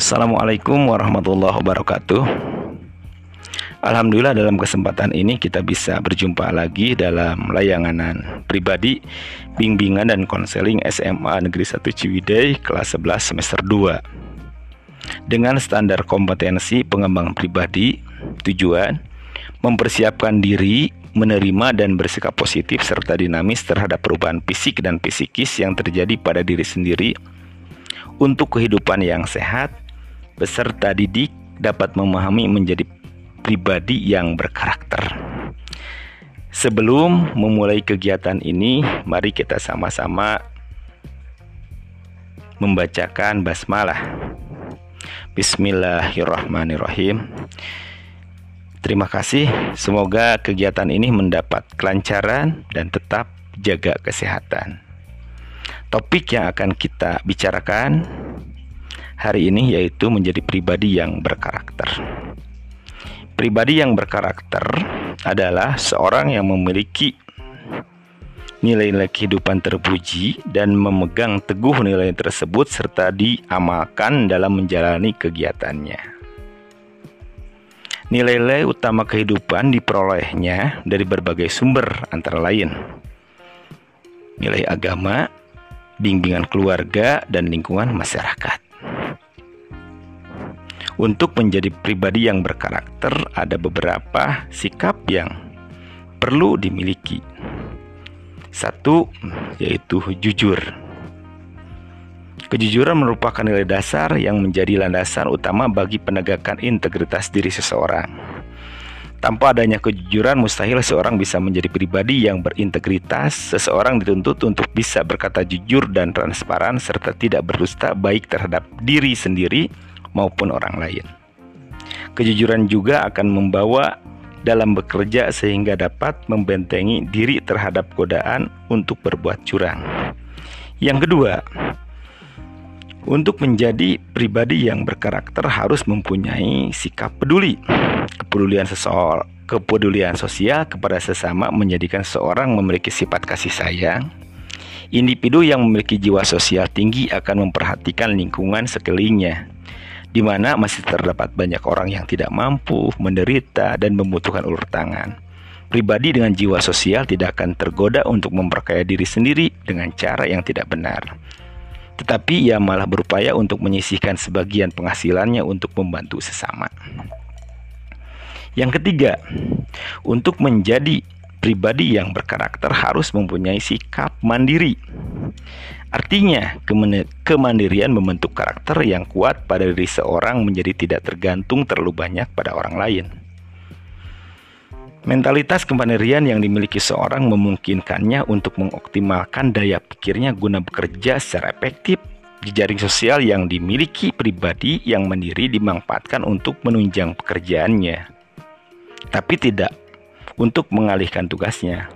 Assalamualaikum warahmatullahi wabarakatuh. Alhamdulillah dalam kesempatan ini kita bisa berjumpa lagi dalam layangan pribadi bimbingan dan konseling SMA Negeri 1 Ciwidey kelas 11 semester 2. Dengan standar kompetensi pengembangan pribadi, tujuan mempersiapkan diri menerima dan bersikap positif serta dinamis terhadap perubahan fisik dan psikis yang terjadi pada diri sendiri untuk kehidupan yang sehat beserta didik dapat memahami menjadi pribadi yang berkarakter. Sebelum memulai kegiatan ini, mari kita sama-sama membacakan basmalah. Bismillahirrahmanirrahim. Terima kasih. Semoga kegiatan ini mendapat kelancaran dan tetap jaga kesehatan. Topik yang akan kita bicarakan hari ini yaitu menjadi pribadi yang berkarakter. Pribadi yang berkarakter adalah seorang yang memiliki nilai-nilai kehidupan terpuji dan memegang teguh nilai tersebut serta diamalkan dalam menjalani kegiatannya. Nilai-nilai utama kehidupan diperolehnya dari berbagai sumber antara lain nilai agama, bimbingan keluarga, dan lingkungan masyarakat. Untuk menjadi pribadi yang berkarakter, ada beberapa sikap yang perlu dimiliki. Satu, yaitu jujur. Kejujuran merupakan nilai dasar yang menjadi landasan utama bagi penegakan integritas diri seseorang. Tanpa adanya kejujuran, mustahil seorang bisa menjadi pribadi yang berintegritas. Seseorang dituntut untuk bisa berkata jujur dan transparan, serta tidak berdusta, baik terhadap diri sendiri maupun orang lain. Kejujuran juga akan membawa dalam bekerja sehingga dapat membentengi diri terhadap godaan untuk berbuat curang. Yang kedua, untuk menjadi pribadi yang berkarakter harus mempunyai sikap peduli. Kepedulian seseorang, kepedulian sosial kepada sesama menjadikan seorang memiliki sifat kasih sayang. Individu yang memiliki jiwa sosial tinggi akan memperhatikan lingkungan sekelilingnya di mana masih terdapat banyak orang yang tidak mampu, menderita, dan membutuhkan ulur tangan. Pribadi dengan jiwa sosial tidak akan tergoda untuk memperkaya diri sendiri dengan cara yang tidak benar. Tetapi ia malah berupaya untuk menyisihkan sebagian penghasilannya untuk membantu sesama. Yang ketiga, untuk menjadi pribadi yang berkarakter harus mempunyai sikap mandiri. Artinya, kemandirian membentuk karakter yang kuat pada diri seorang menjadi tidak tergantung terlalu banyak pada orang lain. Mentalitas kemandirian yang dimiliki seorang memungkinkannya untuk mengoptimalkan daya pikirnya guna bekerja secara efektif. Jejaring sosial yang dimiliki pribadi yang mandiri dimanfaatkan untuk menunjang pekerjaannya, tapi tidak untuk mengalihkan tugasnya.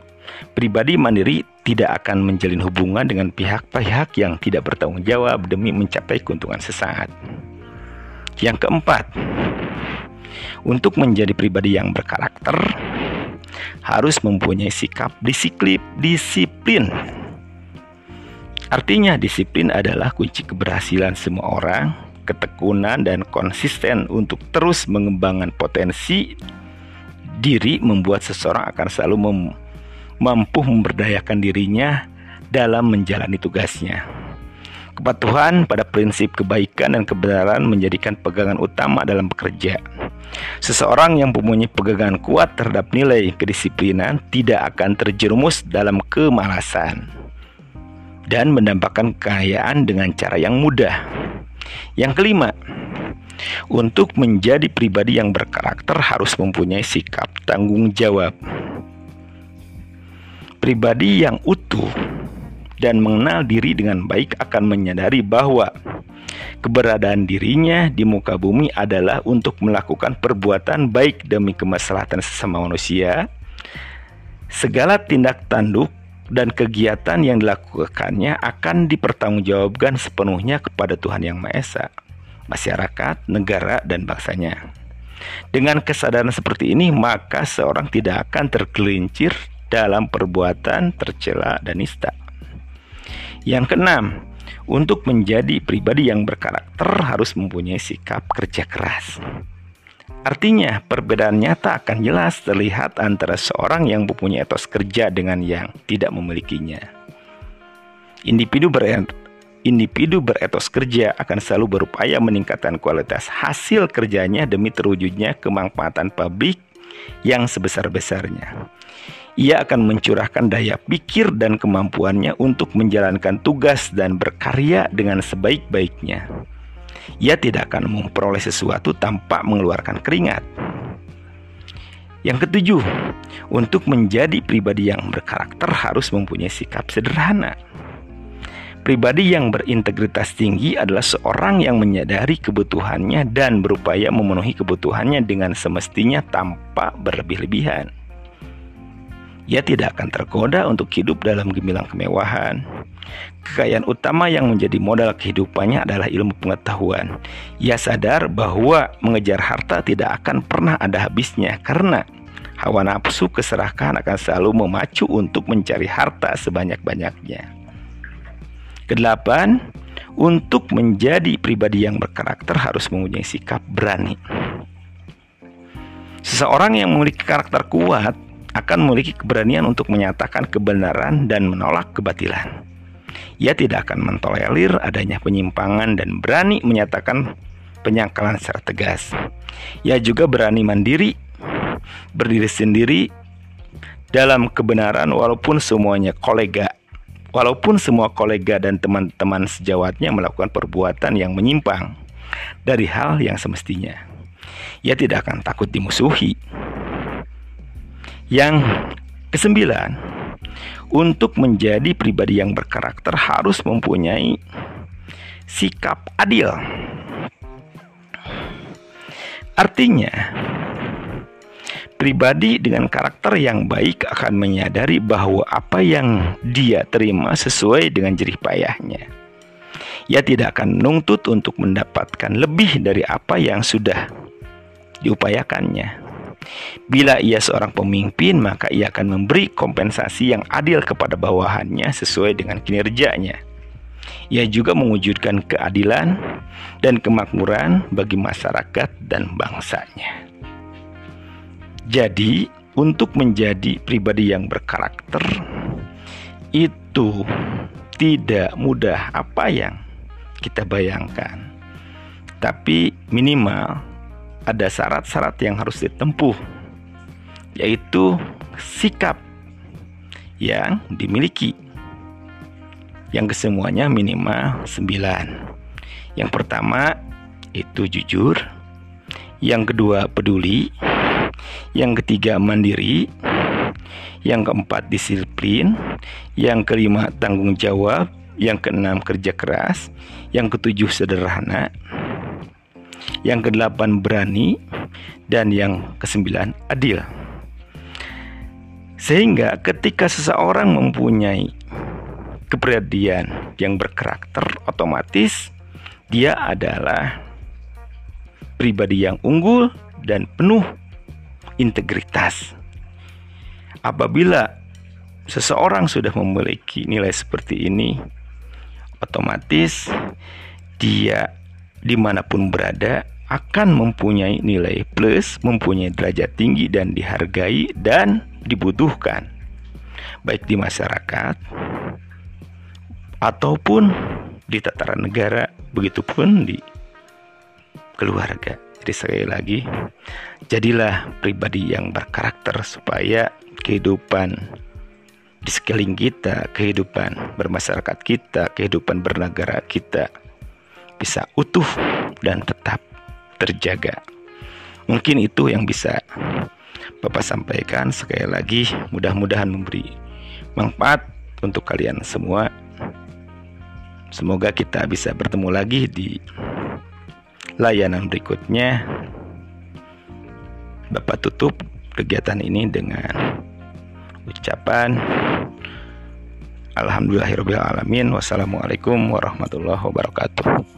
Pribadi mandiri tidak akan menjalin hubungan dengan pihak-pihak yang tidak bertanggung jawab demi mencapai keuntungan sesaat. Yang keempat, untuk menjadi pribadi yang berkarakter harus mempunyai sikap disiplin. Disiplin. Artinya disiplin adalah kunci keberhasilan semua orang, ketekunan dan konsisten untuk terus mengembangkan potensi diri membuat seseorang akan selalu mem mampu memberdayakan dirinya dalam menjalani tugasnya. Kepatuhan pada prinsip kebaikan dan kebenaran menjadikan pegangan utama dalam bekerja. Seseorang yang mempunyai pegangan kuat terhadap nilai kedisiplinan tidak akan terjerumus dalam kemalasan dan mendapatkan kekayaan dengan cara yang mudah. Yang kelima, untuk menjadi pribadi yang berkarakter harus mempunyai sikap tanggung jawab pribadi yang utuh dan mengenal diri dengan baik akan menyadari bahwa keberadaan dirinya di muka bumi adalah untuk melakukan perbuatan baik demi kemaslahatan sesama manusia. Segala tindak tanduk dan kegiatan yang dilakukannya akan dipertanggungjawabkan sepenuhnya kepada Tuhan Yang Maha Esa, masyarakat, negara, dan bangsanya. Dengan kesadaran seperti ini, maka seorang tidak akan tergelincir dalam perbuatan tercela dan nista. Yang keenam, Untuk menjadi pribadi yang berkarakter harus mempunyai sikap kerja keras. Artinya, perbedaan nyata akan jelas terlihat antara seorang yang mempunyai etos kerja dengan yang tidak memilikinya. Individu individu beretos kerja akan selalu berupaya meningkatkan kualitas hasil kerjanya demi terwujudnya kemanfaatan publik yang sebesar-besarnya. Ia akan mencurahkan daya pikir dan kemampuannya untuk menjalankan tugas dan berkarya dengan sebaik-baiknya. Ia tidak akan memperoleh sesuatu tanpa mengeluarkan keringat. Yang ketujuh, untuk menjadi pribadi yang berkarakter harus mempunyai sikap sederhana. Pribadi yang berintegritas tinggi adalah seorang yang menyadari kebutuhannya dan berupaya memenuhi kebutuhannya dengan semestinya tanpa berlebih-lebihan. Ia tidak akan tergoda untuk hidup dalam gemilang kemewahan. Kekayaan utama yang menjadi modal kehidupannya adalah ilmu pengetahuan. Ia sadar bahwa mengejar harta tidak akan pernah ada habisnya karena hawa nafsu keserakahan akan selalu memacu untuk mencari harta sebanyak-banyaknya. Kedelapan, untuk menjadi pribadi yang berkarakter harus mempunyai sikap berani. Seseorang yang memiliki karakter kuat akan memiliki keberanian untuk menyatakan kebenaran dan menolak kebatilan. Ia tidak akan mentolerir adanya penyimpangan dan berani menyatakan penyangkalan secara tegas. Ia juga berani mandiri, berdiri sendiri dalam kebenaran walaupun semuanya kolega Walaupun semua kolega dan teman-teman sejawatnya melakukan perbuatan yang menyimpang dari hal yang semestinya, ia tidak akan takut dimusuhi. Yang kesembilan, untuk menjadi pribadi yang berkarakter harus mempunyai sikap adil. Artinya, Pribadi dengan karakter yang baik akan menyadari bahwa apa yang dia terima sesuai dengan jerih payahnya. Ia tidak akan menuntut untuk mendapatkan lebih dari apa yang sudah diupayakannya. Bila ia seorang pemimpin, maka ia akan memberi kompensasi yang adil kepada bawahannya sesuai dengan kinerjanya. Ia juga mewujudkan keadilan dan kemakmuran bagi masyarakat dan bangsanya. Jadi, untuk menjadi pribadi yang berkarakter itu tidak mudah apa yang kita bayangkan. Tapi minimal ada syarat-syarat yang harus ditempuh yaitu sikap yang dimiliki. Yang kesemuanya minimal 9. Yang pertama itu jujur, yang kedua peduli, yang ketiga mandiri, yang keempat disiplin, yang kelima tanggung jawab, yang keenam kerja keras, yang ketujuh sederhana, yang kedelapan berani, dan yang kesembilan adil. Sehingga ketika seseorang mempunyai kepribadian yang berkarakter otomatis dia adalah pribadi yang unggul dan penuh integritas. Apabila seseorang sudah memiliki nilai seperti ini, otomatis dia di mana pun berada akan mempunyai nilai plus, mempunyai derajat tinggi dan dihargai dan dibutuhkan, baik di masyarakat ataupun di tataran negara, begitupun di keluarga. Jadi sekali lagi, jadilah pribadi yang berkarakter supaya kehidupan di sekeliling kita, kehidupan bermasyarakat kita, kehidupan bernegara kita bisa utuh dan tetap terjaga. Mungkin itu yang bisa Bapak sampaikan sekali lagi mudah-mudahan memberi manfaat untuk kalian semua. Semoga kita bisa bertemu lagi di layanan berikutnya Bapak tutup kegiatan ini dengan ucapan Alhamdulillahirrahmanirrahim Wassalamualaikum warahmatullahi wabarakatuh